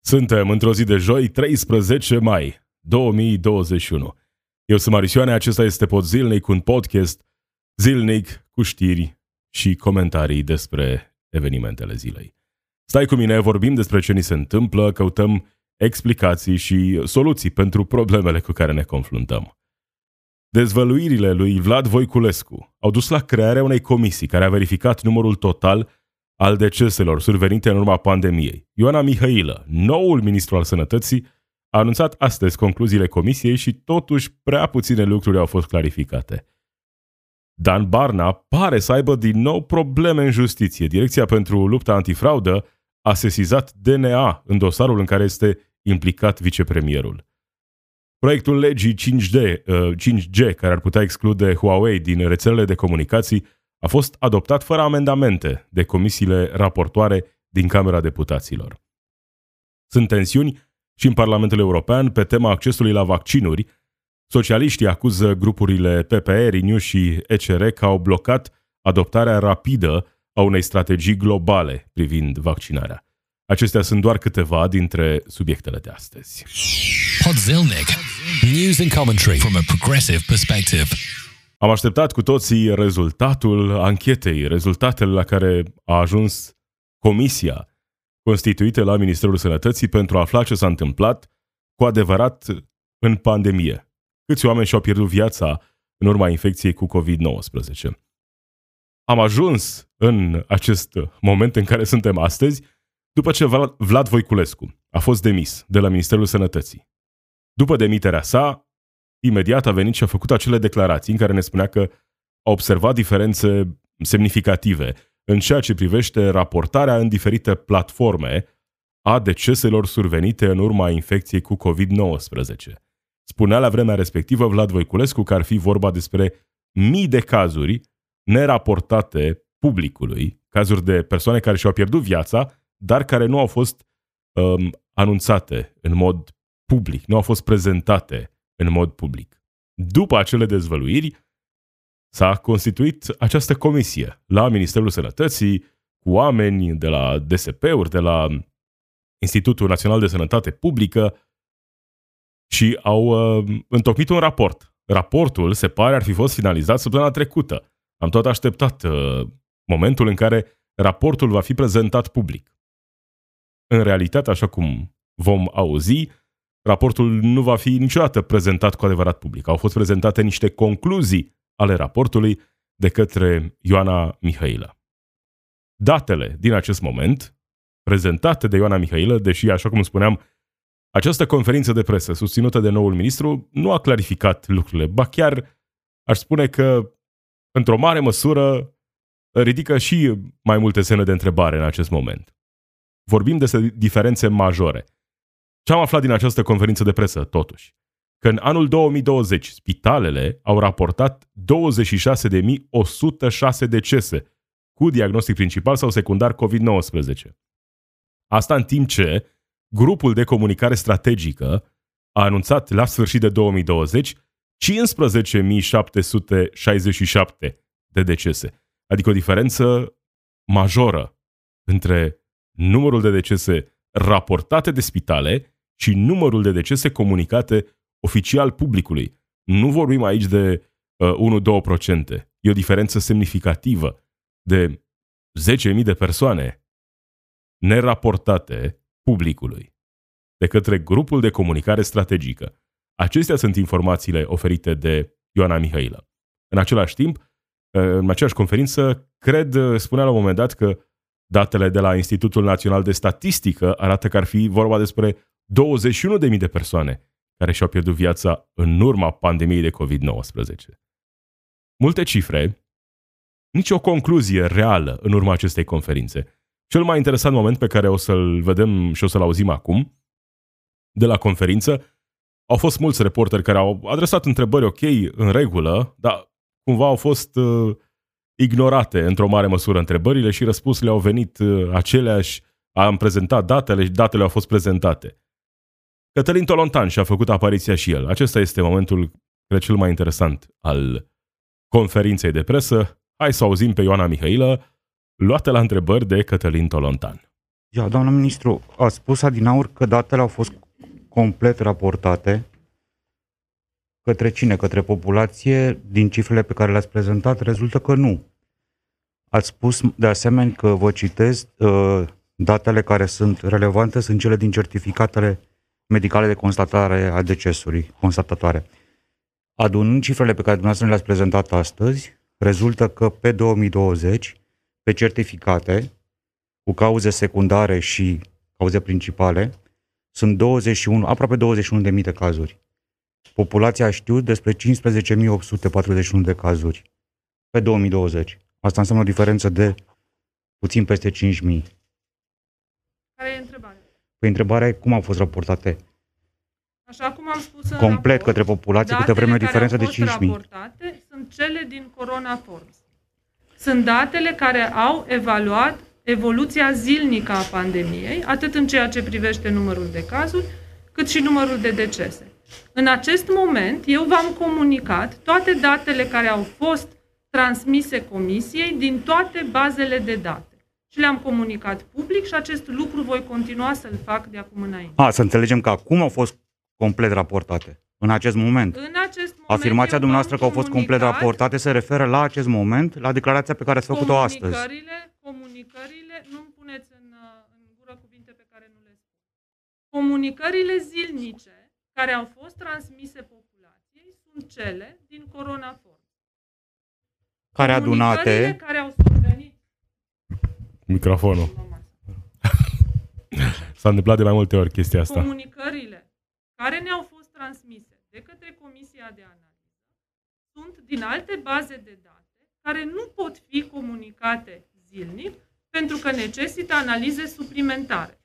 Suntem într-o zi de joi, 13 mai 2021. Eu sunt Marisioane, acesta este Pod Zilnic, un podcast zilnic cu știri și comentarii despre evenimentele zilei. Stai cu mine, vorbim despre ce ni se întâmplă, căutăm explicații și soluții pentru problemele cu care ne confruntăm. Dezvăluirile lui Vlad Voiculescu au dus la crearea unei comisii care a verificat numărul total al deceselor survenite în urma pandemiei. Ioana Mihailă, noul ministru al sănătății, a anunțat astăzi concluziile comisiei și totuși prea puține lucruri au fost clarificate. Dan Barna pare să aibă din nou probleme în justiție. Direcția pentru lupta antifraudă a sesizat DNA în dosarul în care este implicat vicepremierul. Proiectul legii 5D, 5G, uh, care ar putea exclude Huawei din rețelele de comunicații, a fost adoptat fără amendamente de comisiile raportoare din Camera Deputaților. Sunt tensiuni și în Parlamentul European pe tema accesului la vaccinuri. Socialiștii acuză grupurile PPE, Renew și ECR că au blocat adoptarea rapidă a unei strategii globale privind vaccinarea. Acestea sunt doar câteva dintre subiectele de astăzi. Podzilnic. News and commentary from a progressive perspective. Am așteptat cu toții rezultatul anchetei, rezultatele la care a ajuns comisia constituită la Ministerul Sănătății pentru a afla ce s-a întâmplat cu adevărat în pandemie. Câți oameni și-au pierdut viața în urma infecției cu COVID-19. Am ajuns în acest moment în care suntem astăzi, după ce Vlad Voiculescu a fost demis de la Ministerul Sănătății. După demiterea sa, imediat a venit și a făcut acele declarații în care ne spunea că a observat diferențe semnificative în ceea ce privește raportarea în diferite platforme a deceselor survenite în urma infecției cu COVID-19. Spunea la vremea respectivă Vlad Voiculescu că ar fi vorba despre mii de cazuri neraportate publicului, cazuri de persoane care și-au pierdut viața, dar care nu au fost um, anunțate în mod public, nu au fost prezentate în mod public. După acele dezvăluiri, s-a constituit această comisie la Ministerul Sănătății, cu oameni de la DSP-uri, de la Institutul Național de Sănătate Publică și au uh, întocmit un raport. Raportul, se pare, ar fi fost finalizat săptămâna trecută. Am tot așteptat uh, momentul în care raportul va fi prezentat public. În realitate, așa cum vom auzi, raportul nu va fi niciodată prezentat cu adevărat public. Au fost prezentate niște concluzii ale raportului de către Ioana Mihailă. Datele din acest moment, prezentate de Ioana Mihailă, deși, așa cum spuneam, această conferință de presă susținută de noul ministru nu a clarificat lucrurile, ba chiar aș spune că, într-o mare măsură, ridică și mai multe semne de întrebare în acest moment. Vorbim despre diferențe majore. Ce am aflat din această conferință de presă, totuși? Că în anul 2020 spitalele au raportat 26.106 decese cu diagnostic principal sau secundar COVID-19. Asta în timp ce grupul de comunicare strategică a anunțat la sfârșit de 2020 15.767 de decese. Adică o diferență majoră între numărul de decese raportate de spitale și numărul de decese comunicate oficial publicului. Nu vorbim aici de uh, 1-2%. E o diferență semnificativă de 10.000 de persoane neraportate publicului de către grupul de comunicare strategică. Acestea sunt informațiile oferite de Ioana Mihailă. În același timp, uh, în aceeași conferință, cred, uh, spunea la un moment dat că Datele de la Institutul Național de Statistică arată că ar fi vorba despre 21.000 de persoane care și-au pierdut viața în urma pandemiei de COVID-19. Multe cifre, nici o concluzie reală în urma acestei conferințe. Cel mai interesant moment pe care o să-l vedem și o să-l auzim acum, de la conferință, au fost mulți reporteri care au adresat întrebări ok, în regulă, dar cumva au fost uh, ignorate într-o mare măsură întrebările și răspunsurile au venit uh, aceleași, am prezentat datele și datele au fost prezentate. Cătălin Tolontan și-a făcut apariția și el. Acesta este momentul, cred, cel mai interesant al conferinței de presă. Hai să auzim pe Ioana Mihailă, luată la întrebări de Cătălin Tolontan. Ja, doamna ministru, a spus adinaur că datele au fost complet raportate către cine? Către populație? Din cifrele pe care le-ați prezentat, rezultă că nu. Ați spus de asemenea că, vă citez, uh, datele care sunt relevante sunt cele din certificatele medicale de constatare a decesului, constatatoare. Adunând cifrele pe care dumneavoastră le-ați prezentat astăzi, rezultă că pe 2020, pe certificate, cu cauze secundare și cauze principale, sunt 21, aproape 21.000 de cazuri. Populația a știut despre 15.841 de cazuri pe 2020. Asta înseamnă o diferență de puțin peste 5.000. Care e întrebarea? Păi întrebarea e cum au fost raportate Așa cum am spus în complet raport, către populație, câte vreme o diferență de 5.000. raportate sunt cele din Corona Forms. Sunt datele care au evaluat evoluția zilnică a pandemiei, atât în ceea ce privește numărul de cazuri, cât și numărul de decese. În acest moment, eu v-am comunicat toate datele care au fost transmise comisiei din toate bazele de date. Și le-am comunicat public și acest lucru voi continua să-l fac de acum înainte. A, să înțelegem că acum au fost complet raportate. În acest moment. În acest moment Afirmația eu dumneavoastră că au fost complet comunicat raportate se referă la acest moment, la declarația pe care ați făcut-o astăzi. Comunicările, comunicările, nu-mi puneți în, uh, în gură cuvinte pe care nu le spun. Comunicările zilnice care au fost transmise populației sunt cele din Corona Form. Care Comunicările adunate, care au survenit. Microfonul. S-a întâmplat de mai multe ori chestia asta. Comunicările care ne-au fost transmise de către Comisia de Analiză sunt din alte baze de date care nu pot fi comunicate zilnic pentru că necesită analize suplimentare.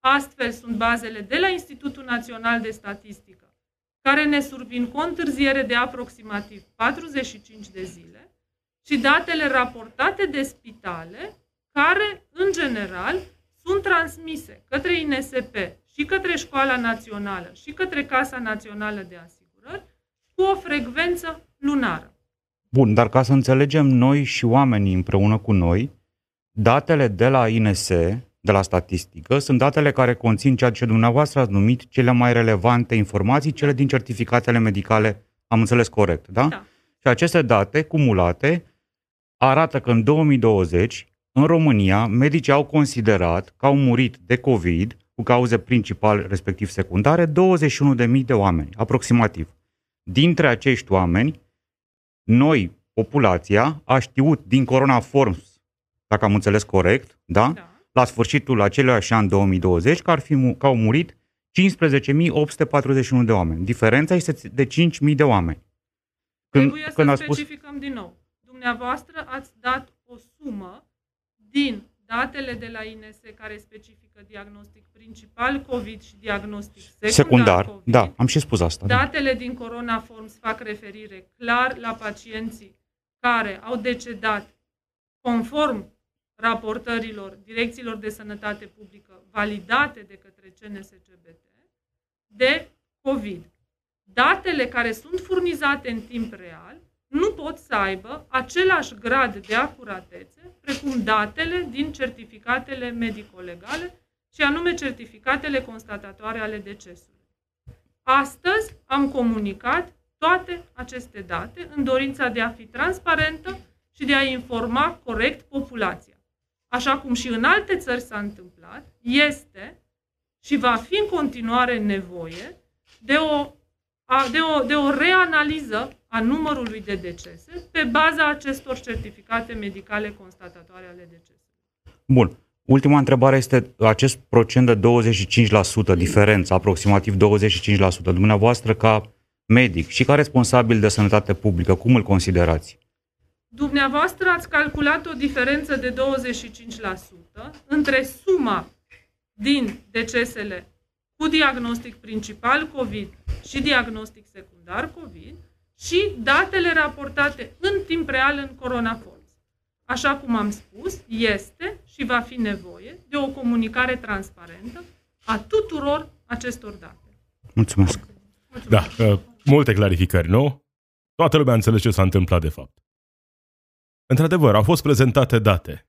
Astfel sunt bazele de la Institutul Național de Statistică, care ne survin cu o întârziere de aproximativ 45 de zile, și datele raportate de spitale, care, în general, sunt transmise către INSP și către Școala Națională și către Casa Națională de Asigurări cu o frecvență lunară. bun, dar ca să înțelegem noi și oamenii împreună cu noi, datele de la INS, de la statistică, sunt datele care conțin ceea ce dumneavoastră ați numit cele mai relevante informații, cele din certificatele medicale, am înțeles corect, da? Da. Și aceste date cumulate arată că în 2020, în România, medicii au considerat că au murit de COVID cu cauze principale, respectiv secundare, 21.000 de oameni, aproximativ. Dintre acești oameni, noi, populația, a știut din Corona Forms, dacă am înțeles corect, da? Da. la sfârșitul aceluiași an 2020, că, ar fi, mu- că au murit 15.841 de oameni. Diferența este de 5.000 de oameni. Trebuie când să a spus specificăm din nou. Dumneavoastră ați dat o sumă din datele de la INS care specifică diagnostic principal COVID și diagnostic secundar, secundar, COVID. da, am și spus asta. Da. Datele din Corona Forms fac referire clar la pacienții care au decedat conform raportărilor direcțiilor de sănătate publică validate de către CNSCBT de COVID. Datele care sunt furnizate în timp real nu pot să aibă același grad de acuratețe precum datele din certificatele medico-legale și anume certificatele constatatoare ale decesului. Astăzi am comunicat toate aceste date în dorința de a fi transparentă și de a informa corect populația. Așa cum și în alte țări s-a întâmplat, este și va fi în continuare nevoie de o, a, de o, de o reanaliză a numărului de decese pe baza acestor certificate medicale constatatoare ale decesului. Bun. Ultima întrebare este acest procent de 25%, diferență, aproximativ 25%. Dumneavoastră, ca medic și ca responsabil de sănătate publică, cum îl considerați? Dumneavoastră ați calculat o diferență de 25% între suma din decesele cu diagnostic principal COVID și diagnostic secundar COVID și datele raportate în timp real în Corona Forms. Așa cum am spus, este și va fi nevoie de o comunicare transparentă a tuturor acestor date. Mulțumesc. Da, uh, multe clarificări, nu? Toată lumea a înțeles ce s-a întâmplat de fapt. Într-adevăr, au fost prezentate date.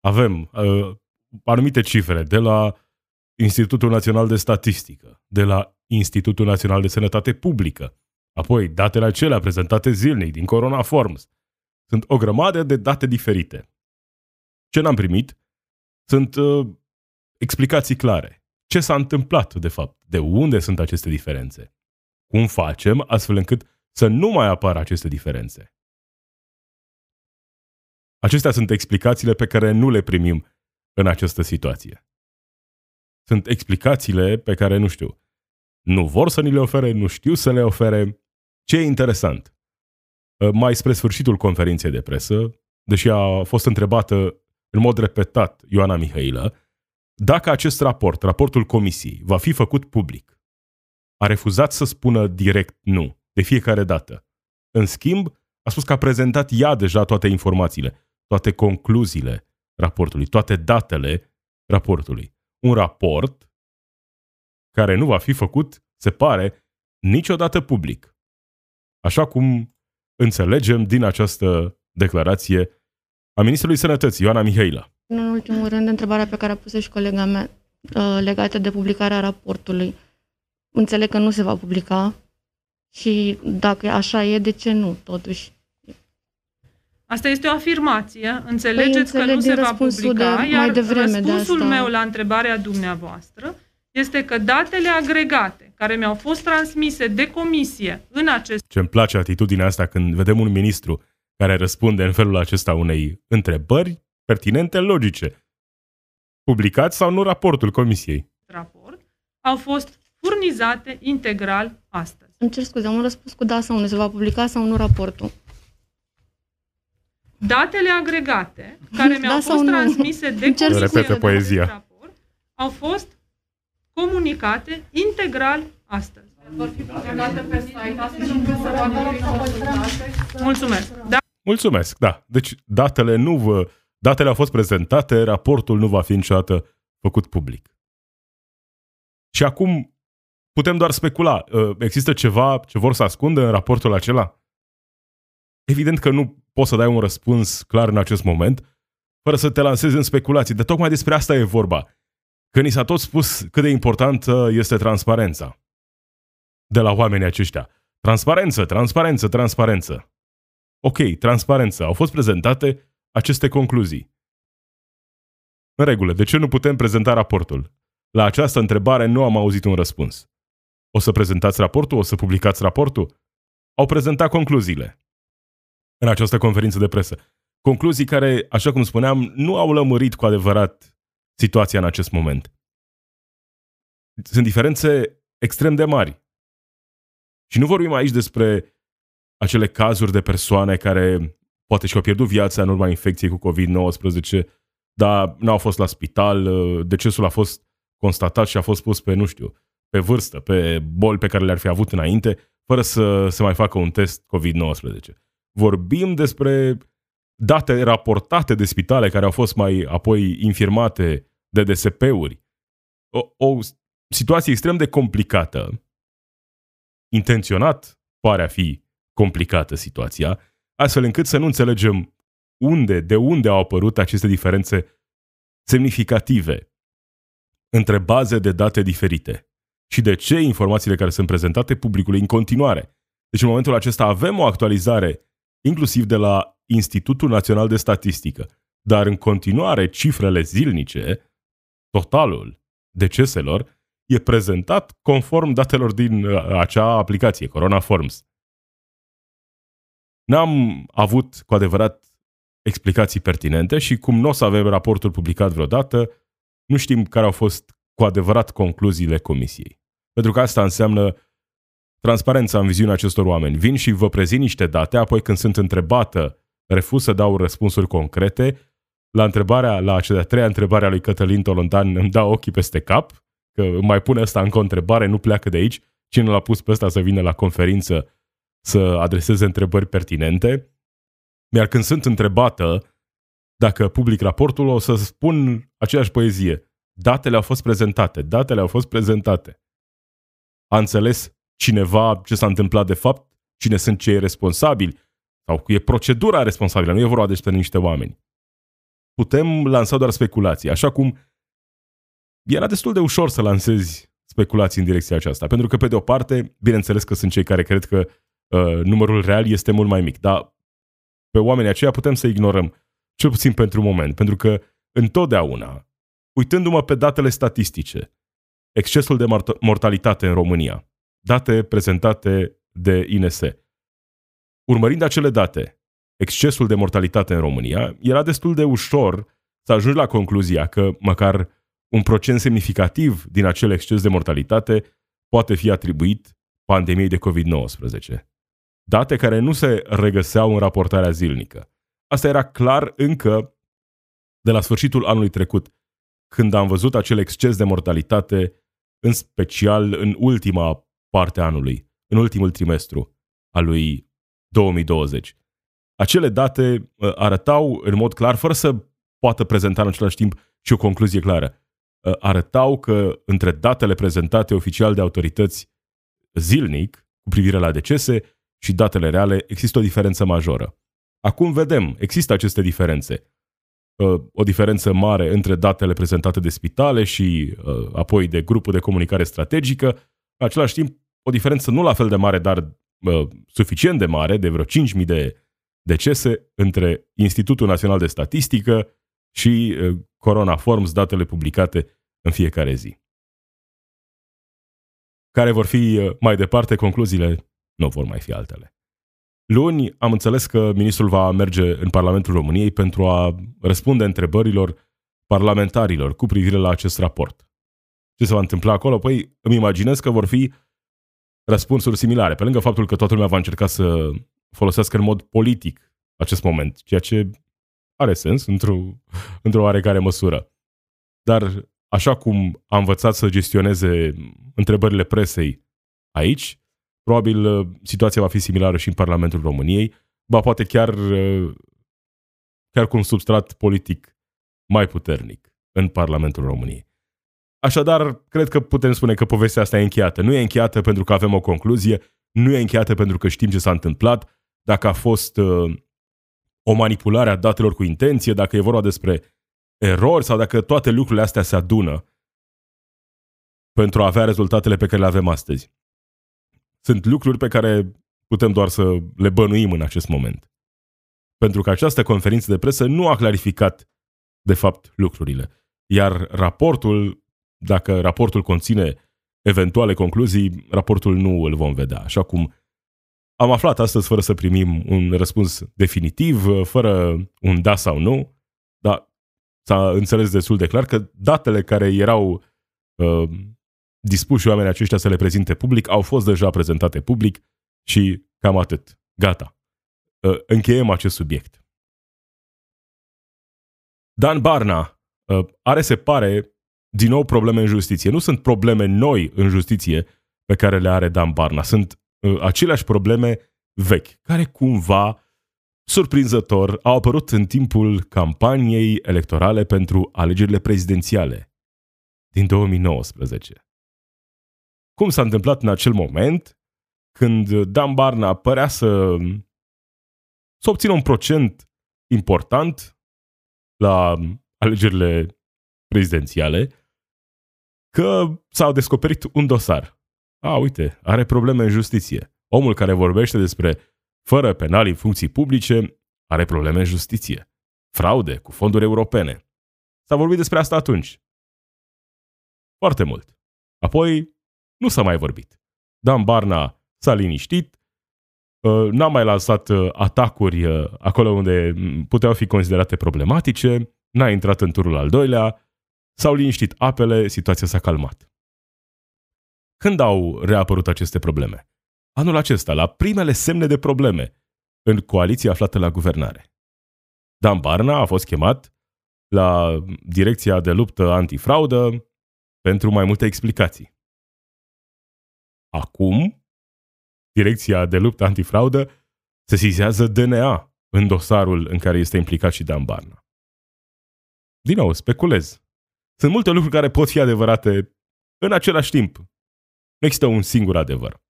Avem uh, anumite cifre de la Institutul Național de Statistică, de la Institutul Național de Sănătate Publică, apoi datele acelea prezentate zilnic din Corona Forms. Sunt o grămadă de date diferite. Ce n-am primit sunt uh, explicații clare. Ce s-a întâmplat, de fapt? De unde sunt aceste diferențe? Cum facem astfel încât să nu mai apară aceste diferențe? Acestea sunt explicațiile pe care nu le primim în această situație. Sunt explicațiile pe care, nu știu, nu vor să ni le ofere, nu știu să le ofere. Ce e interesant? Uh, mai spre sfârșitul conferinței de presă, deși a fost întrebată în mod repetat Ioana Mihailă, dacă acest raport, raportul comisiei, va fi făcut public. A refuzat să spună direct nu, de fiecare dată. În schimb, a spus că a prezentat ea deja toate informațiile, toate concluziile raportului, toate datele raportului. Un raport care nu va fi făcut, se pare, niciodată public. Așa cum înțelegem din această declarație a Ministrului Sănătății, Ioana Mihaila. În ultimul rând, întrebarea pe care a pus-o și colega mea uh, legată de publicarea raportului. Înțeleg că nu se va publica și dacă așa e, de ce nu, totuși? Asta este o afirmație. Înțelegeți păi că nu se va publica, de iar devreme răspunsul de asta. meu la întrebarea dumneavoastră este că datele agregate care mi-au fost transmise de comisie în acest... Ce îmi place atitudinea asta când vedem un ministru care răspunde în felul acesta unei întrebări pertinente, logice. Publicați sau nu raportul comisiei? Raport au fost furnizate integral astăzi. Îmi cer scuze, am un răspuns cu da sau nu. Se va publica sau nu raportul? Datele agregate care mi-au da fost transmise de comisie Repete poezia. Raport, au fost comunicate integral astăzi. Vor fi publicate pe site astfel încât să Mulțumesc. Da? Mulțumesc, da. Deci datele nu vă... Datele au fost prezentate, raportul nu va fi niciodată făcut public. Și acum putem doar specula. Uh, există ceva ce vor să ascundă în raportul acela? Evident că nu poți să dai un răspuns clar în acest moment, fără să te lansezi în speculații. De tocmai despre asta e vorba. Că ni s-a tot spus cât de importantă este transparența. De la oamenii aceștia. Transparență, transparență, transparență. Ok, transparență. Au fost prezentate aceste concluzii. În regulă, de ce nu putem prezenta raportul? La această întrebare nu am auzit un răspuns. O să prezentați raportul? O să publicați raportul? Au prezentat concluziile în această conferință de presă. Concluzii care, așa cum spuneam, nu au lămurit cu adevărat situația în acest moment. Sunt diferențe extrem de mari. Și nu vorbim aici despre acele cazuri de persoane care poate și-au pierdut viața în urma infecției cu COVID-19, dar n-au fost la spital, decesul a fost constatat și a fost pus pe, nu știu, pe vârstă, pe boli pe care le-ar fi avut înainte, fără să se mai facă un test COVID-19. Vorbim despre date raportate de spitale care au fost mai apoi infirmate de DSP-uri. O, o situație extrem de complicată. Intenționat pare a fi complicată situația, astfel încât să nu înțelegem unde, de unde au apărut aceste diferențe semnificative între baze de date diferite și de ce informațiile care sunt prezentate publicului în continuare. Deci în momentul acesta avem o actualizare inclusiv de la Institutul Național de Statistică. Dar în continuare, cifrele zilnice, totalul deceselor, e prezentat conform datelor din uh, acea aplicație, Corona Forms. N-am avut cu adevărat explicații pertinente și cum nu o să avem raportul publicat vreodată, nu știm care au fost cu adevărat concluziile comisiei. Pentru că asta înseamnă transparența în viziunea acestor oameni. Vin și vă prezint niște date, apoi când sunt întrebată, refuz să dau răspunsuri concrete. La întrebarea, la cea de-a treia întrebare a lui Cătălin Tolontan, îmi dau ochii peste cap, că mai pune asta încă o întrebare, nu pleacă de aici. Cine l-a pus pe ăsta să vină la conferință să adreseze întrebări pertinente? Iar când sunt întrebată dacă public raportul, o să spun aceeași poezie. Datele au fost prezentate, datele au fost prezentate. A înțeles cineva ce s-a întâmplat de fapt, cine sunt cei responsabili, sau e procedura responsabilă, nu e vorba despre niște oameni. putem lansa doar speculații, așa cum era destul de ușor să lansezi speculații în direcția aceasta, pentru că, pe de o parte, bineînțeles că sunt cei care cred că uh, numărul real este mult mai mic, dar pe oamenii aceia putem să ignorăm, cel puțin pentru moment, pentru că întotdeauna, uitându-mă pe datele statistice, excesul de mortalitate în România, date prezentate de INS, urmărind acele date, excesul de mortalitate în România, era destul de ușor să ajungi la concluzia că măcar un procent semnificativ din acel exces de mortalitate poate fi atribuit pandemiei de COVID-19. Date care nu se regăseau în raportarea zilnică. Asta era clar încă de la sfârșitul anului trecut, când am văzut acel exces de mortalitate, în special în ultima parte a anului, în ultimul trimestru al lui 2020. Acele date uh, arătau în mod clar, fără să poată prezenta în același timp și o concluzie clară, uh, arătau că între datele prezentate oficial de autorități zilnic cu privire la decese și datele reale există o diferență majoră. Acum vedem, există aceste diferențe. Uh, o diferență mare între datele prezentate de spitale și apoi de grupul de comunicare strategică, în același timp o diferență nu la fel de mare, dar suficient de mare, de vreo 5.000 de decese între Institutul Național de Statistică și Corona Forms, datele publicate în fiecare zi. Care vor fi mai departe concluziile? Nu vor mai fi altele. Luni am înțeles că ministrul va merge în Parlamentul României pentru a răspunde întrebărilor parlamentarilor cu privire la acest raport. Ce se va întâmpla acolo? Păi îmi imaginez că vor fi răspunsuri similare, pe lângă faptul că toată lumea va încerca să folosească în mod politic acest moment, ceea ce are sens într-o, într-o oarecare măsură. Dar așa cum a învățat să gestioneze întrebările presei aici, probabil uh, situația va fi similară și în Parlamentul României, ba poate chiar, uh, chiar cu un substrat politic mai puternic în Parlamentul României. Așadar, cred că putem spune că povestea asta e încheiată. Nu e încheiată pentru că avem o concluzie, nu e încheiată pentru că știm ce s-a întâmplat, dacă a fost uh, o manipulare a datelor cu intenție, dacă e vorba despre erori sau dacă toate lucrurile astea se adună pentru a avea rezultatele pe care le avem astăzi. Sunt lucruri pe care putem doar să le bănuim în acest moment. Pentru că această conferință de presă nu a clarificat, de fapt, lucrurile. Iar raportul, dacă raportul conține eventuale concluzii, raportul nu îl vom vedea. Așa cum am aflat astăzi, fără să primim un răspuns definitiv, fără un da sau nu, dar s-a înțeles destul de clar că datele care erau uh, dispuși oamenii aceștia să le prezinte public au fost deja prezentate public și cam atât. Gata. Uh, încheiem acest subiect. Dan Barna uh, are, se pare, din nou probleme în justiție. Nu sunt probleme noi în justiție pe care le are Dan Barna. Sunt Uh, aceleași probleme vechi, care cumva, surprinzător, au apărut în timpul campaniei electorale pentru alegerile prezidențiale din 2019. Cum s-a întâmplat în acel moment când Dan Barna părea să, să obțină un procent important la alegerile prezidențiale, că s-a descoperit un dosar a, uite, are probleme în justiție. Omul care vorbește despre fără penali în funcții publice are probleme în justiție. Fraude cu fonduri europene. S-a vorbit despre asta atunci. Foarte mult. Apoi, nu s-a mai vorbit. Dan Barna s-a liniștit, uh, n-a mai lansat uh, atacuri uh, acolo unde puteau fi considerate problematice, n-a intrat în turul al doilea, s-au liniștit apele, situația s-a calmat. Când au reapărut aceste probleme? Anul acesta, la primele semne de probleme în coaliția aflată la guvernare. Dan Barna a fost chemat la Direcția de Luptă Antifraudă pentru mai multe explicații. Acum, Direcția de Luptă Antifraudă se sizează DNA în dosarul în care este implicat și Dan Barna. Din nou, speculez. Sunt multe lucruri care pot fi adevărate în același timp. Nu există un singur adevăr.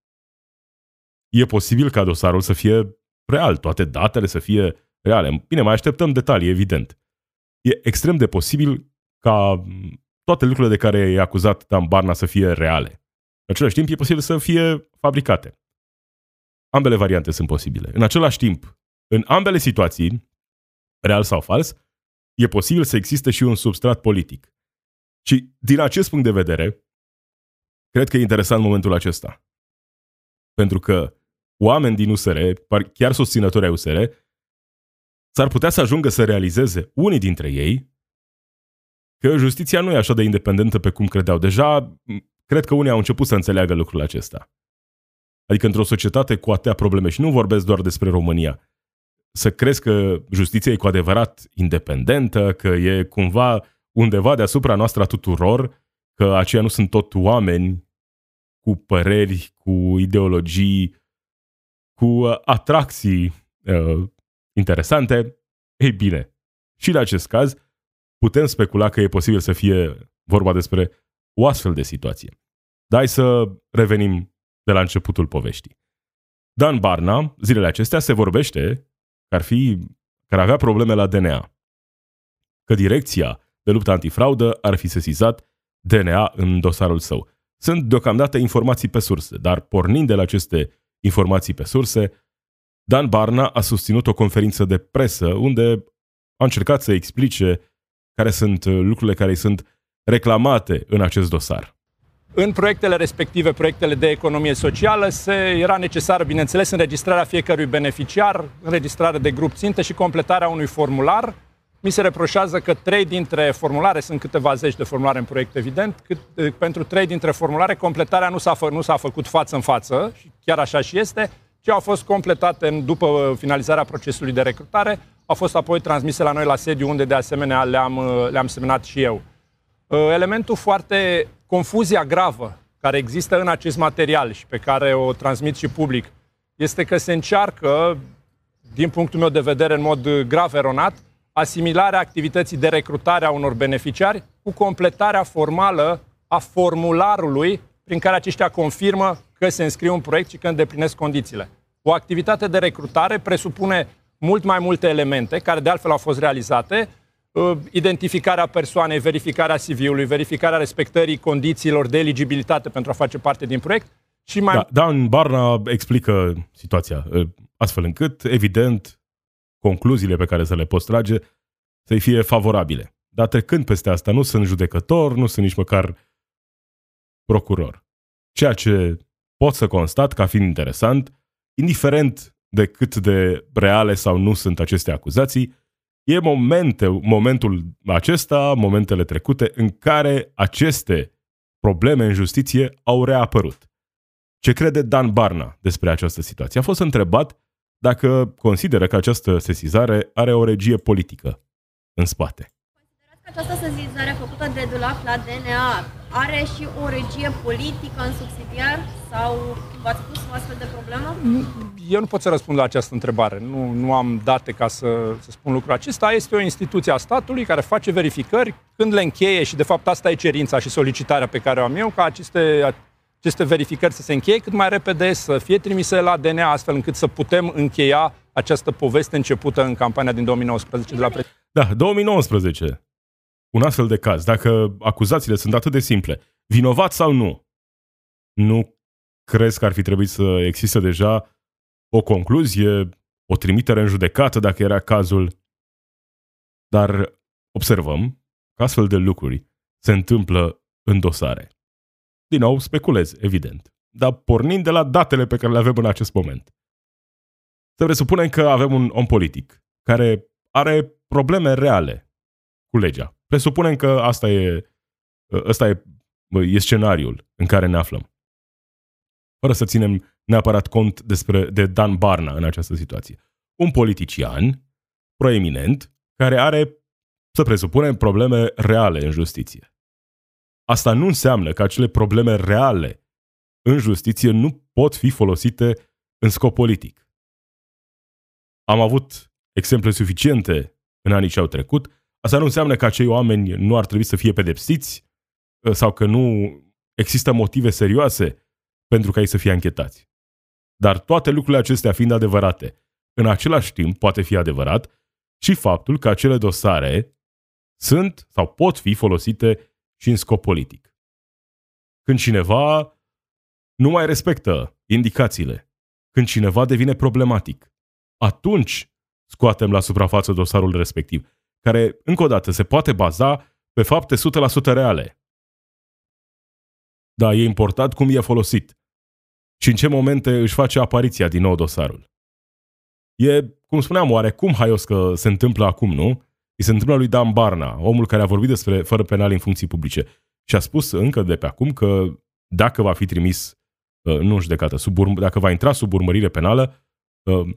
E posibil ca dosarul să fie real, toate datele să fie reale. Bine, mai așteptăm detalii, evident. e extrem de posibil ca toate lucrurile de care e acuzat Dan Barna să fie reale. În același timp, e posibil să fie fabricate. Ambele variante sunt posibile. În același timp, în ambele situații, real sau fals, e posibil să existe și un substrat politic. Și din acest punct de vedere, cred că e interesant momentul acesta. Pentru că oameni din USR, chiar susținători ai USR, s-ar putea să ajungă să realizeze unii dintre ei că justiția nu e așa de independentă pe cum credeau. Deja, cred că unii au început să înțeleagă lucrul acesta. Adică într-o societate cu atâtea probleme, și nu vorbesc doar despre România, să crezi că justiția e cu adevărat independentă, că e cumva undeva deasupra noastră a tuturor, că aceia nu sunt tot oameni cu păreri, cu ideologii, cu uh, atracții uh, interesante, ei bine, și în acest caz putem specula că e posibil să fie vorba despre o astfel de situație. Dar hai să revenim de la începutul poveștii. Dan Barna, zilele acestea, se vorbește că ar fi, că ar avea probleme la DNA. Că direcția de luptă antifraudă ar fi sesizat DNA în dosarul său. Sunt deocamdată informații pe surse, dar pornind de la aceste informații pe surse, Dan Barna a susținut o conferință de presă unde a încercat să explice care sunt lucrurile care îi sunt reclamate în acest dosar. În proiectele respective, proiectele de economie socială, se, era necesară, bineînțeles, înregistrarea fiecărui beneficiar, înregistrarea de grup țintă și completarea unui formular. Mi se reproșează că trei dintre formulare, sunt câteva zeci de formulare în proiect, evident, cât, pentru trei dintre formulare completarea nu s-a, fă, nu s-a făcut față în față, și chiar așa și este, ci au fost completate în, după finalizarea procesului de recrutare, au fost apoi transmise la noi la sediu, unde de asemenea le-am, le-am semnat și eu. Elementul foarte confuzia gravă care există în acest material și pe care o transmit și public este că se încearcă, din punctul meu de vedere, în mod grav eronat, asimilarea activității de recrutare a unor beneficiari cu completarea formală a formularului prin care aceștia confirmă că se înscriu în proiect și că îndeplinesc condițiile. O activitate de recrutare presupune mult mai multe elemente, care de altfel au fost realizate, Uh, identificarea persoanei, verificarea CV-ului, verificarea respectării condițiilor de eligibilitate pentru a face parte din proiect și mai... Da, Dan Barna explică situația uh, astfel încât, evident, concluziile pe care să le poți trage să-i fie favorabile. Dar trecând peste asta, nu sunt judecător, nu sunt nici măcar procuror. Ceea ce pot să constat ca fiind interesant, indiferent de cât de reale sau nu sunt aceste acuzații, E momente, momentul acesta, momentele trecute, în care aceste probleme în justiție au reapărut. Ce crede Dan Barna despre această situație? A fost întrebat dacă consideră că această sesizare are o regie politică în spate. Considerați că această sesizare făcută de DULAF la DNA are și o regie politică în subsidiar sau v-ați pus o astfel de problemă? Eu nu pot să răspund la această întrebare. Nu, nu am date ca să, să spun lucrul acesta. Este o instituție a statului care face verificări când le încheie și de fapt asta e cerința și solicitarea pe care o am eu, ca aceste, aceste verificări să se încheie cât mai repede, să fie trimise la DNA astfel încât să putem încheia această poveste începută în campania din 2019 de la pre- Da, 2019. Un astfel de caz. Dacă acuzațiile sunt atât de simple, vinovat sau nu, nu crezi că ar fi trebuit să existe deja o concluzie, o trimitere în judecată dacă era cazul, dar observăm că astfel de lucruri se întâmplă în dosare. Din nou, speculez, evident, dar pornind de la datele pe care le avem în acest moment. Să presupunem că avem un om politic care are probleme reale cu legea. Presupunem că asta e, ăsta e, e scenariul în care ne aflăm fără să ținem neapărat cont despre, de Dan Barna în această situație. Un politician proeminent care are, să presupunem, probleme reale în justiție. Asta nu înseamnă că acele probleme reale în justiție nu pot fi folosite în scop politic. Am avut exemple suficiente în anii ce au trecut. Asta nu înseamnă că acei oameni nu ar trebui să fie pedepsiți sau că nu există motive serioase pentru ca ei să fie anchetați. Dar toate lucrurile acestea fiind adevărate, în același timp poate fi adevărat și faptul că acele dosare sunt sau pot fi folosite și în scop politic. Când cineva nu mai respectă indicațiile, când cineva devine problematic, atunci scoatem la suprafață dosarul respectiv, care, încă o dată, se poate baza pe fapte 100% reale. Da, e important cum e folosit și în ce momente își face apariția din nou dosarul. E, cum spuneam, oarecum haios că se întâmplă acum, nu? Îi se întâmplă lui Dan Barna, omul care a vorbit despre fără penal în funcții publice și a spus încă de pe acum că dacă va fi trimis, uh, nu în judecată, sub urm- dacă va intra sub urmărire penală, uh,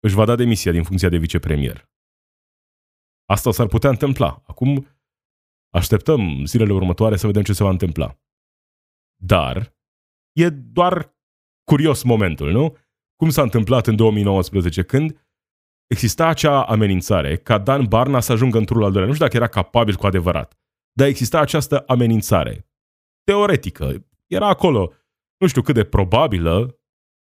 își va da demisia din funcția de vicepremier. Asta s-ar putea întâmpla. Acum așteptăm zilele următoare să vedem ce se va întâmpla. Dar e doar curios momentul, nu? Cum s-a întâmplat în 2019 când exista acea amenințare ca Dan Barna să ajungă în turul al doilea. Nu știu dacă era capabil cu adevărat, dar exista această amenințare. Teoretică. Era acolo. Nu știu cât de probabilă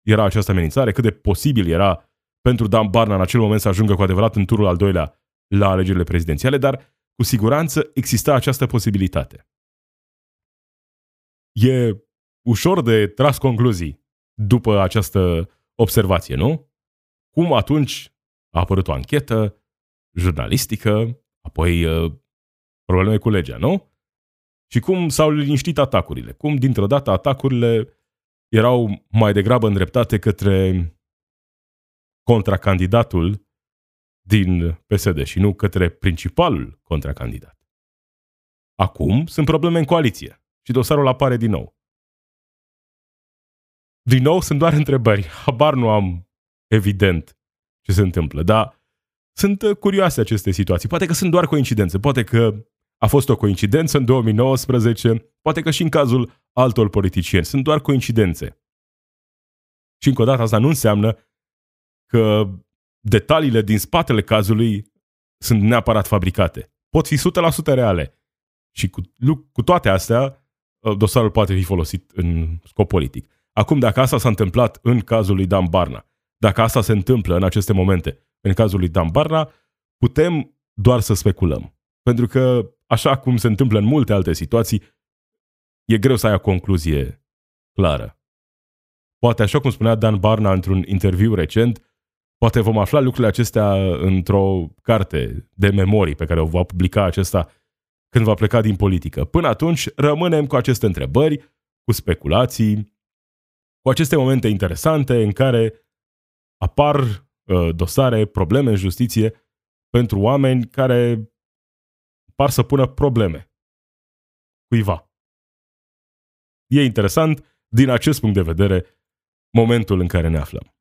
era această amenințare, cât de posibil era pentru Dan Barna în acel moment să ajungă cu adevărat în turul al doilea la alegerile prezidențiale, dar cu siguranță exista această posibilitate. E ușor de tras concluzii după această observație, nu? Cum atunci a apărut o anchetă jurnalistică, apoi uh, probleme cu legea, nu? Și cum s-au liniștit atacurile? Cum dintr-o dată atacurile erau mai degrabă îndreptate către contracandidatul din PSD și nu către principalul contracandidat. Acum sunt probleme în coaliție și dosarul apare din nou. Din nou sunt doar întrebări. Habar nu am evident ce se întâmplă, dar sunt uh, curioase aceste situații. Poate că sunt doar coincidențe, poate că a fost o coincidență în 2019, poate că și în cazul altor politicieni. Sunt doar coincidențe. Și încă o dată asta nu înseamnă că detaliile din spatele cazului sunt neapărat fabricate. Pot fi 100% reale. Și cu, cu toate astea, uh, dosarul poate fi folosit în scop politic. Acum, dacă asta s-a întâmplat în cazul lui Dan Barna, dacă asta se întâmplă în aceste momente în cazul lui Dan Barna, putem doar să speculăm. Pentru că, așa cum se întâmplă în multe alte situații, e greu să ai o concluzie clară. Poate, așa cum spunea Dan Barna într-un interviu recent, poate vom afla lucrurile acestea într-o carte de memorii pe care o va publica acesta când va pleca din politică. Până atunci, rămânem cu aceste întrebări, cu speculații, cu aceste momente interesante în care apar uh, dosare, probleme în justiție pentru oameni care par să pună probleme cuiva. E interesant, din acest punct de vedere, momentul în care ne aflăm.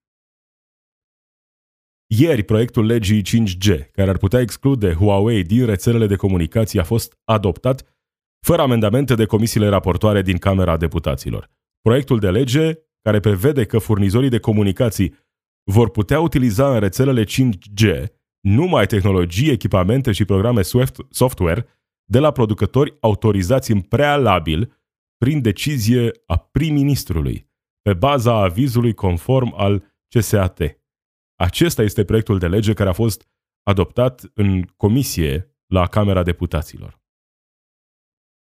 Ieri, proiectul legii 5G, care ar putea exclude Huawei din rețelele de comunicații, a fost adoptat fără amendamente de comisiile raportoare din Camera Deputaților. Proiectul de lege care prevede că furnizorii de comunicații vor putea utiliza în rețelele 5G numai tehnologii, echipamente și programe software de la producători autorizați în prealabil prin decizie a prim-ministrului, pe baza avizului conform al CSAT. Acesta este proiectul de lege care a fost adoptat în comisie la Camera Deputaților.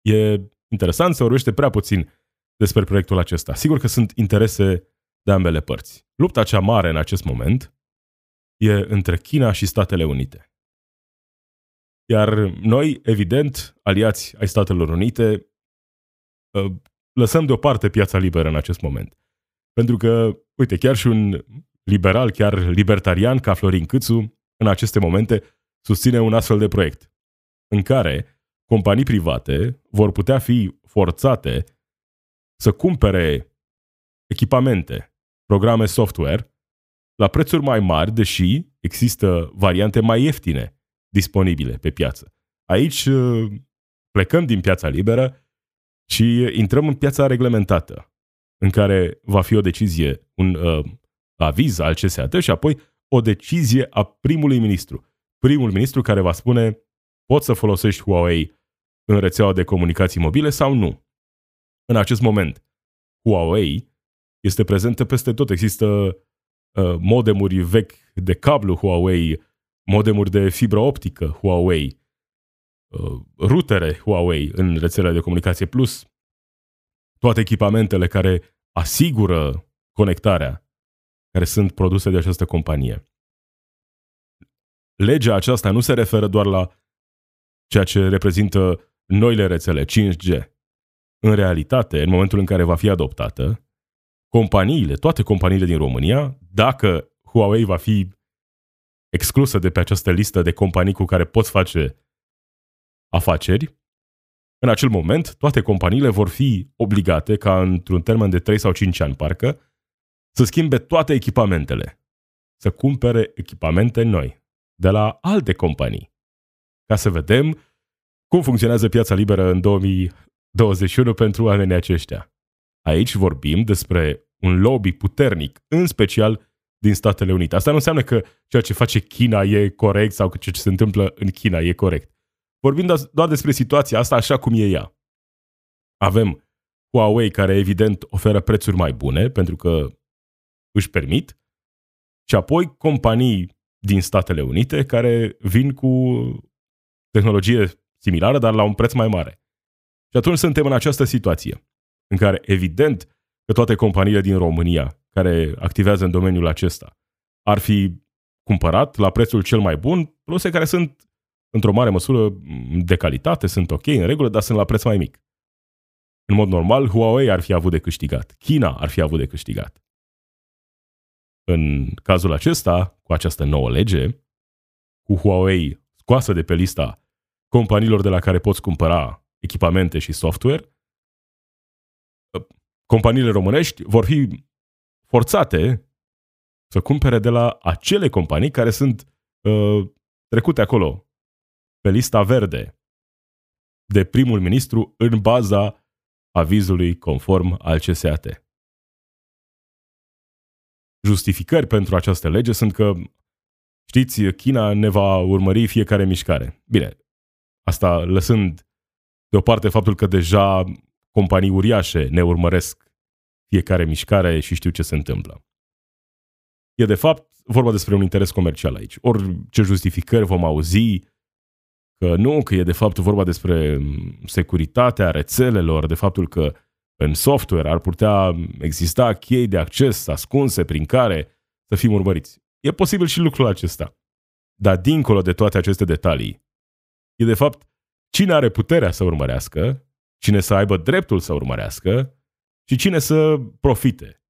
E interesant, se vorbește prea puțin despre proiectul acesta. Sigur că sunt interese de ambele părți. Lupta cea mare în acest moment e între China și Statele Unite. Iar noi, evident, aliați ai Statelor Unite, ă, lăsăm deoparte piața liberă în acest moment. Pentru că, uite, chiar și un liberal, chiar libertarian ca Florin Câțu, în aceste momente, susține un astfel de proiect, în care companii private vor putea fi forțate să cumpere echipamente, programe software, la prețuri mai mari, deși există variante mai ieftine disponibile pe piață. Aici uh, plecăm din piața liberă și intrăm în piața reglementată, în care va fi o decizie, un uh, aviz al CSAT și apoi o decizie a primului ministru. Primul ministru care va spune poți să folosești Huawei în rețeaua de comunicații mobile sau nu în acest moment. Huawei este prezentă peste tot. Există uh, modemuri vechi de cablu Huawei, modemuri de fibră optică Huawei. uh, rutere Huawei în rețelele de comunicație, plus toate echipamentele care asigură conectarea, care sunt produse de această companie. Legea aceasta nu se referă doar la ceea ce reprezintă noile rețele 5G. În realitate, în momentul în care va fi adoptată, companiile, toate companiile din România, dacă Huawei va fi exclusă de pe această listă de companii cu care poți face afaceri, în acel moment toate companiile vor fi obligate ca într-un termen de 3 sau 5 ani, parcă, să schimbe toate echipamentele, să cumpere echipamente noi de la alte companii, ca să vedem cum funcționează piața liberă în 2021 pentru oamenii aceștia. Aici vorbim despre un lobby puternic, în special din Statele Unite. Asta nu înseamnă că ceea ce face China e corect sau că ceea ce se întâmplă în China e corect. Vorbim doar despre situația asta așa cum e ea. Avem Huawei care evident oferă prețuri mai bune pentru că își permit și apoi companii din Statele Unite care vin cu tehnologie similară, dar la un preț mai mare. Și atunci suntem în această situație în care evident că toate companiile din România care activează în domeniul acesta ar fi cumpărat la prețul cel mai bun, produse care sunt într-o mare măsură de calitate, sunt ok, în regulă, dar sunt la preț mai mic. În mod normal, Huawei ar fi avut de câștigat. China ar fi avut de câștigat. În cazul acesta, cu această nouă lege, cu Huawei scoasă de pe lista companiilor de la care poți cumpăra echipamente și software, companiile românești vor fi forțate să cumpere de la acele companii care sunt uh, trecute acolo pe lista verde de primul ministru în baza avizului conform al CSAT. Justificări pentru această lege sunt că, știți, China ne va urmări fiecare mișcare. Bine, asta lăsând deoparte faptul că deja companii uriașe ne urmăresc fiecare mișcare și știu ce se întâmplă. E de fapt vorba despre un interes comercial aici. Ori ce justificări vom auzi că nu, că e de fapt vorba despre securitatea rețelelor, de faptul că în software ar putea exista chei de acces ascunse prin care să fim urmăriți. E posibil și lucrul acesta. Dar dincolo de toate aceste detalii, e de fapt cine are puterea să urmărească, cine să aibă dreptul să urmărească și cine să profite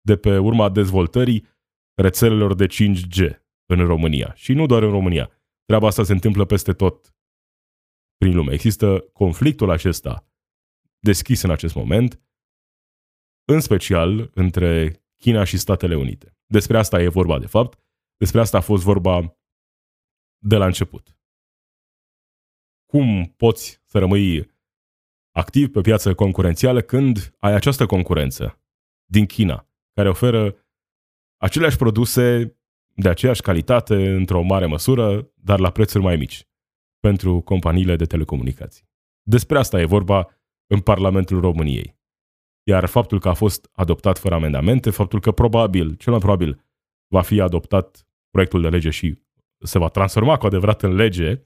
de pe urma dezvoltării rețelelor de 5G în România. Și nu doar în România. Treaba asta se întâmplă peste tot prin lume. Există conflictul acesta deschis în acest moment, în special între China și Statele Unite. Despre asta e vorba de fapt, despre asta a fost vorba de la început. Cum poți să rămâi activ pe piață concurențială când ai această concurență din China, care oferă aceleași produse de aceeași calitate într-o mare măsură, dar la prețuri mai mici pentru companiile de telecomunicații. Despre asta e vorba în Parlamentul României. Iar faptul că a fost adoptat fără amendamente, faptul că probabil, cel mai probabil, va fi adoptat proiectul de lege și se va transforma cu adevărat în lege,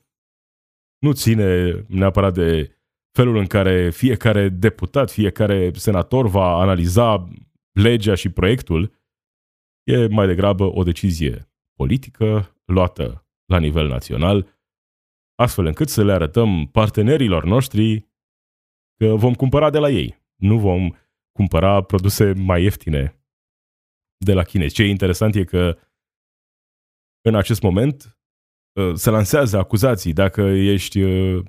nu ține neapărat de felul în care fiecare deputat, fiecare senator va analiza legea și proiectul, e mai degrabă o decizie politică luată la nivel național, astfel încât să le arătăm partenerilor noștri că vom cumpăra de la ei. Nu vom cumpăra produse mai ieftine de la chinezi. Ce e interesant e că în acest moment uh, se lansează acuzații dacă ești uh,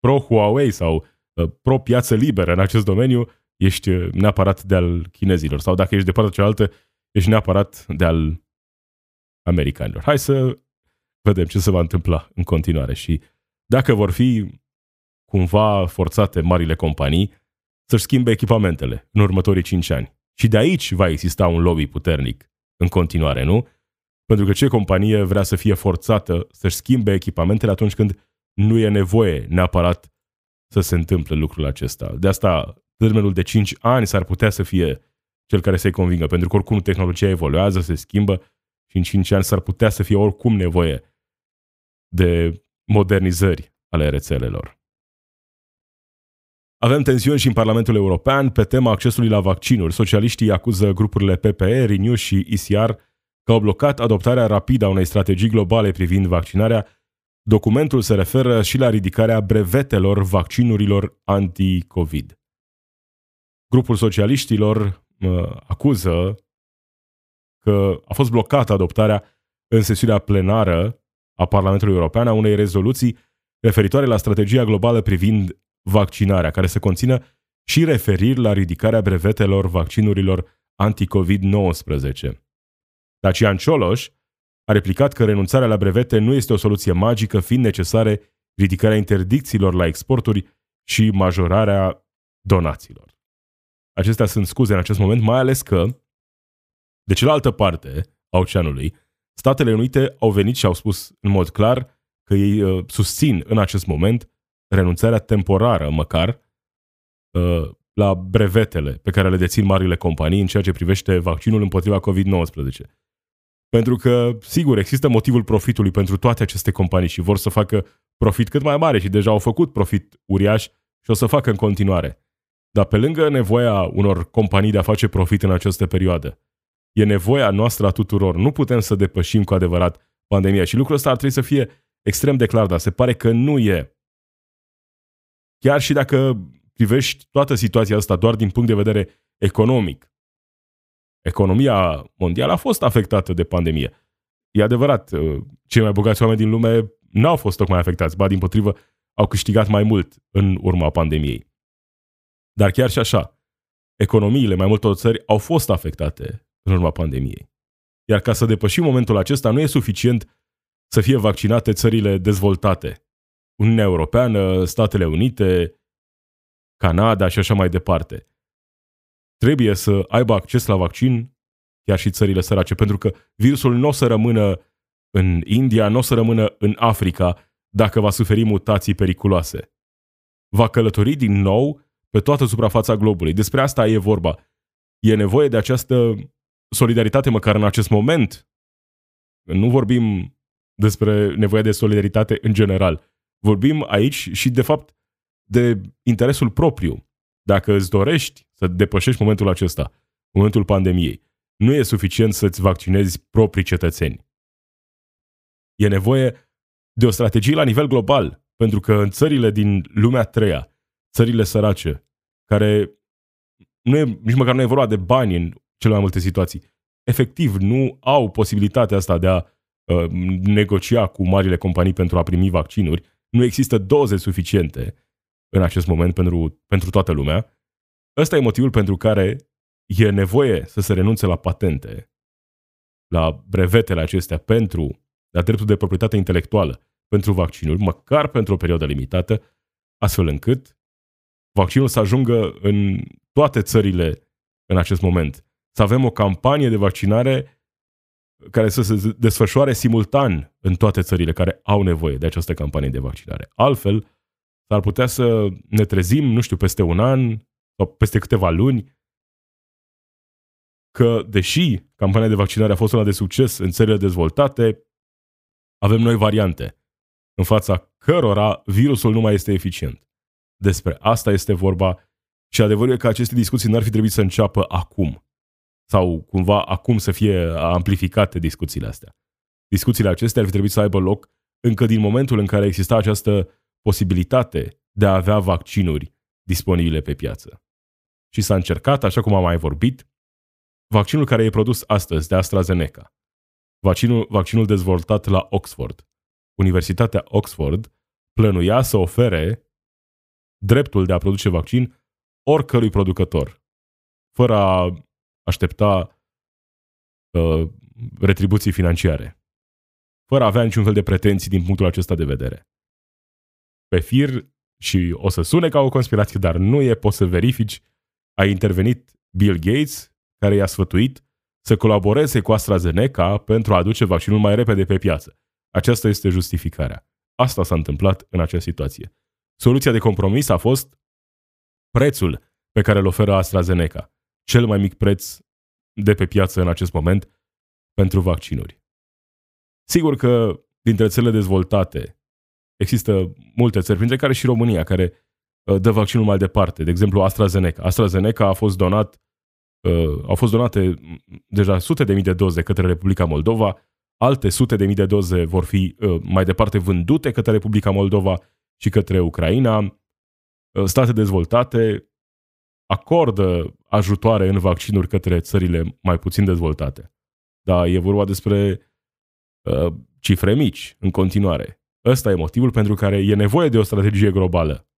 pro-Huawei sau uh, pro-piață liberă în acest domeniu, ești uh, neapărat de al chinezilor. Sau dacă ești de partea cealaltă, ești neapărat de al americanilor. Hai să vedem ce se va întâmpla în continuare și dacă vor fi cumva forțate marile companii să-și schimbe echipamentele în următorii 5 ani. Și de aici va exista un lobby puternic în continuare, nu? Pentru că ce companie vrea să fie forțată să-și schimbe echipamentele atunci când nu e nevoie neapărat să se întâmple lucrul acesta. De asta, termenul de 5 ani s-ar putea să fie cel care să-i convingă, pentru că oricum tehnologia evoluează, se schimbă și în 5 ani s-ar putea să fie oricum nevoie de modernizări ale rețelelor. Avem tensiuni și în Parlamentul European pe tema accesului la vaccinuri. Socialiștii acuză grupurile PPE, Renew și ICR că au blocat adoptarea rapidă a unei strategii globale privind vaccinarea. Documentul se referă și la ridicarea brevetelor vaccinurilor anti-COVID. Grupul socialiștilor uh, acuză că a fost blocată adoptarea în sesiunea plenară a Parlamentului European a unei rezoluții referitoare la strategia globală privind vaccinarea, care să conțină și referiri la ridicarea brevetelor vaccinurilor anti-COVID-19. Dacian Cioloș a replicat că renunțarea la brevete nu este o soluție magică, fiind necesare ridicarea interdicțiilor la exporturi și majorarea donațiilor. Acestea sunt scuze în acest moment, mai ales că, de cealaltă parte a oceanului, Statele Unite au venit și au spus în mod clar că ei uh, susțin în acest moment renunțarea temporară, măcar, uh, la brevetele pe care le dețin marile companii în ceea ce privește vaccinul împotriva COVID-19. Pentru că, sigur, există motivul profitului pentru toate aceste companii și vor să facă profit cât mai mare și deja au făcut profit uriaș și o să facă în continuare. Dar pe lângă nevoia unor companii de a face profit în această perioadă, e nevoia noastră a tuturor. Nu putem să depășim cu adevărat pandemia și lucrul ăsta ar trebui să fie extrem de clar, dar se pare că nu e. Chiar și dacă privești toată situația asta doar din punct de vedere economic, economia mondială a fost afectată de pandemie. E adevărat, uh, cei mai bogați oameni din lume n-au fost tocmai afectați, ba din potrivă au câștigat mai mult în urma pandemiei. Dar chiar și așa, economiile mai multor țări au fost afectate în urma pandemiei. Iar ca să depășim momentul acesta, nu e suficient să fie vaccinate țările dezvoltate. Uniunea Europeană, Statele Unite, Canada și așa mai departe. Trebuie să aibă acces la vaccin chiar și țările sărace, pentru că virusul nu o să rămână în India, nu o să rămână în Africa dacă va suferi mutații periculoase. Va călători din nou pe toată suprafața globului. Despre asta e vorba. E nevoie de această solidaritate măcar în acest moment. Nu vorbim despre nevoia de solidaritate în general. Vorbim aici și, de fapt, de interesul propriu. Dacă îți dorești să depășești momentul acesta, momentul pandemiei, nu e suficient să-ți vaccinezi proprii cetățeni. E nevoie de o strategie la nivel global, pentru că în țările din lumea treia, țările sărace, care nu e, nici măcar nu e vorba de bani în cele mai multe situații, efectiv nu au posibilitatea asta de a uh, negocia cu marile companii pentru a primi vaccinuri, nu există doze suficiente în acest moment pentru, pentru toată lumea. Ăsta e motivul pentru care e nevoie să se renunțe la patente, la brevetele acestea pentru, la dreptul de proprietate intelectuală pentru vaccinuri, măcar pentru o perioadă limitată, astfel încât vaccinul să ajungă în toate țările în acest moment. Să avem o campanie de vaccinare care să se desfășoare simultan în toate țările care au nevoie de această campanie de vaccinare. Altfel, s-ar putea să ne trezim, nu știu, peste un an sau peste câteva luni, că, deși campania de vaccinare a fost una de succes în țările dezvoltate, avem noi variante în fața cărora virusul nu mai este eficient. Despre asta este vorba și adevărul e că aceste discuții n-ar fi trebuit să înceapă acum sau cumva acum să fie amplificate discuțiile astea. Discuțiile acestea ar fi trebuit să aibă loc încă din momentul în care exista această posibilitate de a avea vaccinuri disponibile pe piață. Și s-a încercat, așa cum am mai vorbit, vaccinul care e produs astăzi de AstraZeneca, vaccinul, vaccinul dezvoltat la Oxford. Universitatea Oxford plănuia să ofere dreptul de a produce vaccin oricărui producător, fără a aștepta uh, retribuții financiare, fără a avea niciun fel de pretenții din punctul acesta de vedere. Pe fir, și o să sune ca o conspirație, dar nu e, poți să verifici, a intervenit Bill Gates, care i-a sfătuit să colaboreze cu AstraZeneca pentru a aduce vaccinul mai repede pe piață. Aceasta este justificarea. Asta s-a întâmplat în acea situație. Soluția de compromis a fost prețul pe care îl oferă AstraZeneca, cel mai mic preț de pe piață în acest moment pentru vaccinuri. Sigur că dintre țările dezvoltate există multe țări, printre care și România, care uh, dă vaccinul mai departe. De exemplu, AstraZeneca. AstraZeneca a fost donat, uh, au fost donate deja sute de mii de doze către Republica Moldova, alte sute de mii de doze vor fi uh, mai departe vândute către Republica Moldova și către Ucraina. State dezvoltate acordă ajutoare în vaccinuri către țările mai puțin dezvoltate. Dar e vorba despre uh, cifre mici în continuare. Ăsta e motivul pentru care e nevoie de o strategie globală.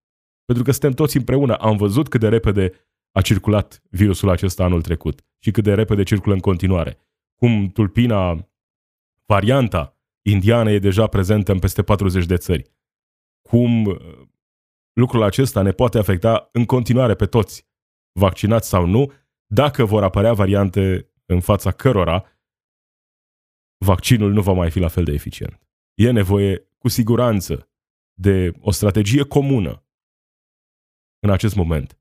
Pentru că suntem toți împreună. Am văzut cât de repede a circulat virusul acesta anul trecut și cât de repede circulă în continuare. Cum tulpina, varianta indiană e deja prezentă în peste 40 de țări. Cum uh, lucrul acesta ne poate afecta în continuare pe toți, vaccinați sau nu, dacă vor apărea variante în fața cărora vaccinul nu va mai fi la fel de eficient. E nevoie, cu siguranță, de o strategie comună în acest moment.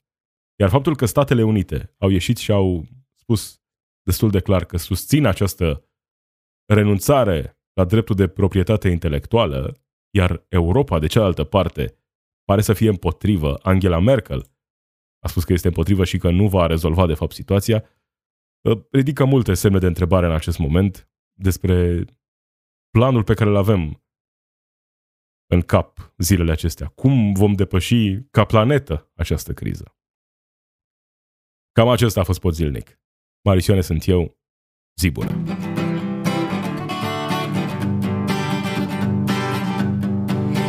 Iar faptul că Statele Unite au ieșit și au spus destul de clar că susțin această renunțare la dreptul de proprietate intelectuală, iar Europa, de cealaltă parte, pare să fie împotrivă. Angela Merkel a spus că este împotrivă și că nu va rezolva, de fapt, situația. Ridică multe semne de întrebare în acest moment despre planul pe care îl avem în cap zilele acestea. Cum vom depăși ca planetă această criză? Cam acesta a fost pot zilnic. Marisioane sunt eu. Zi bună!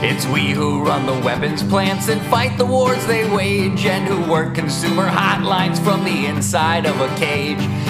It's we who run the weapons plants and fight the wars they wage, and who work consumer hotlines from the inside of a cage.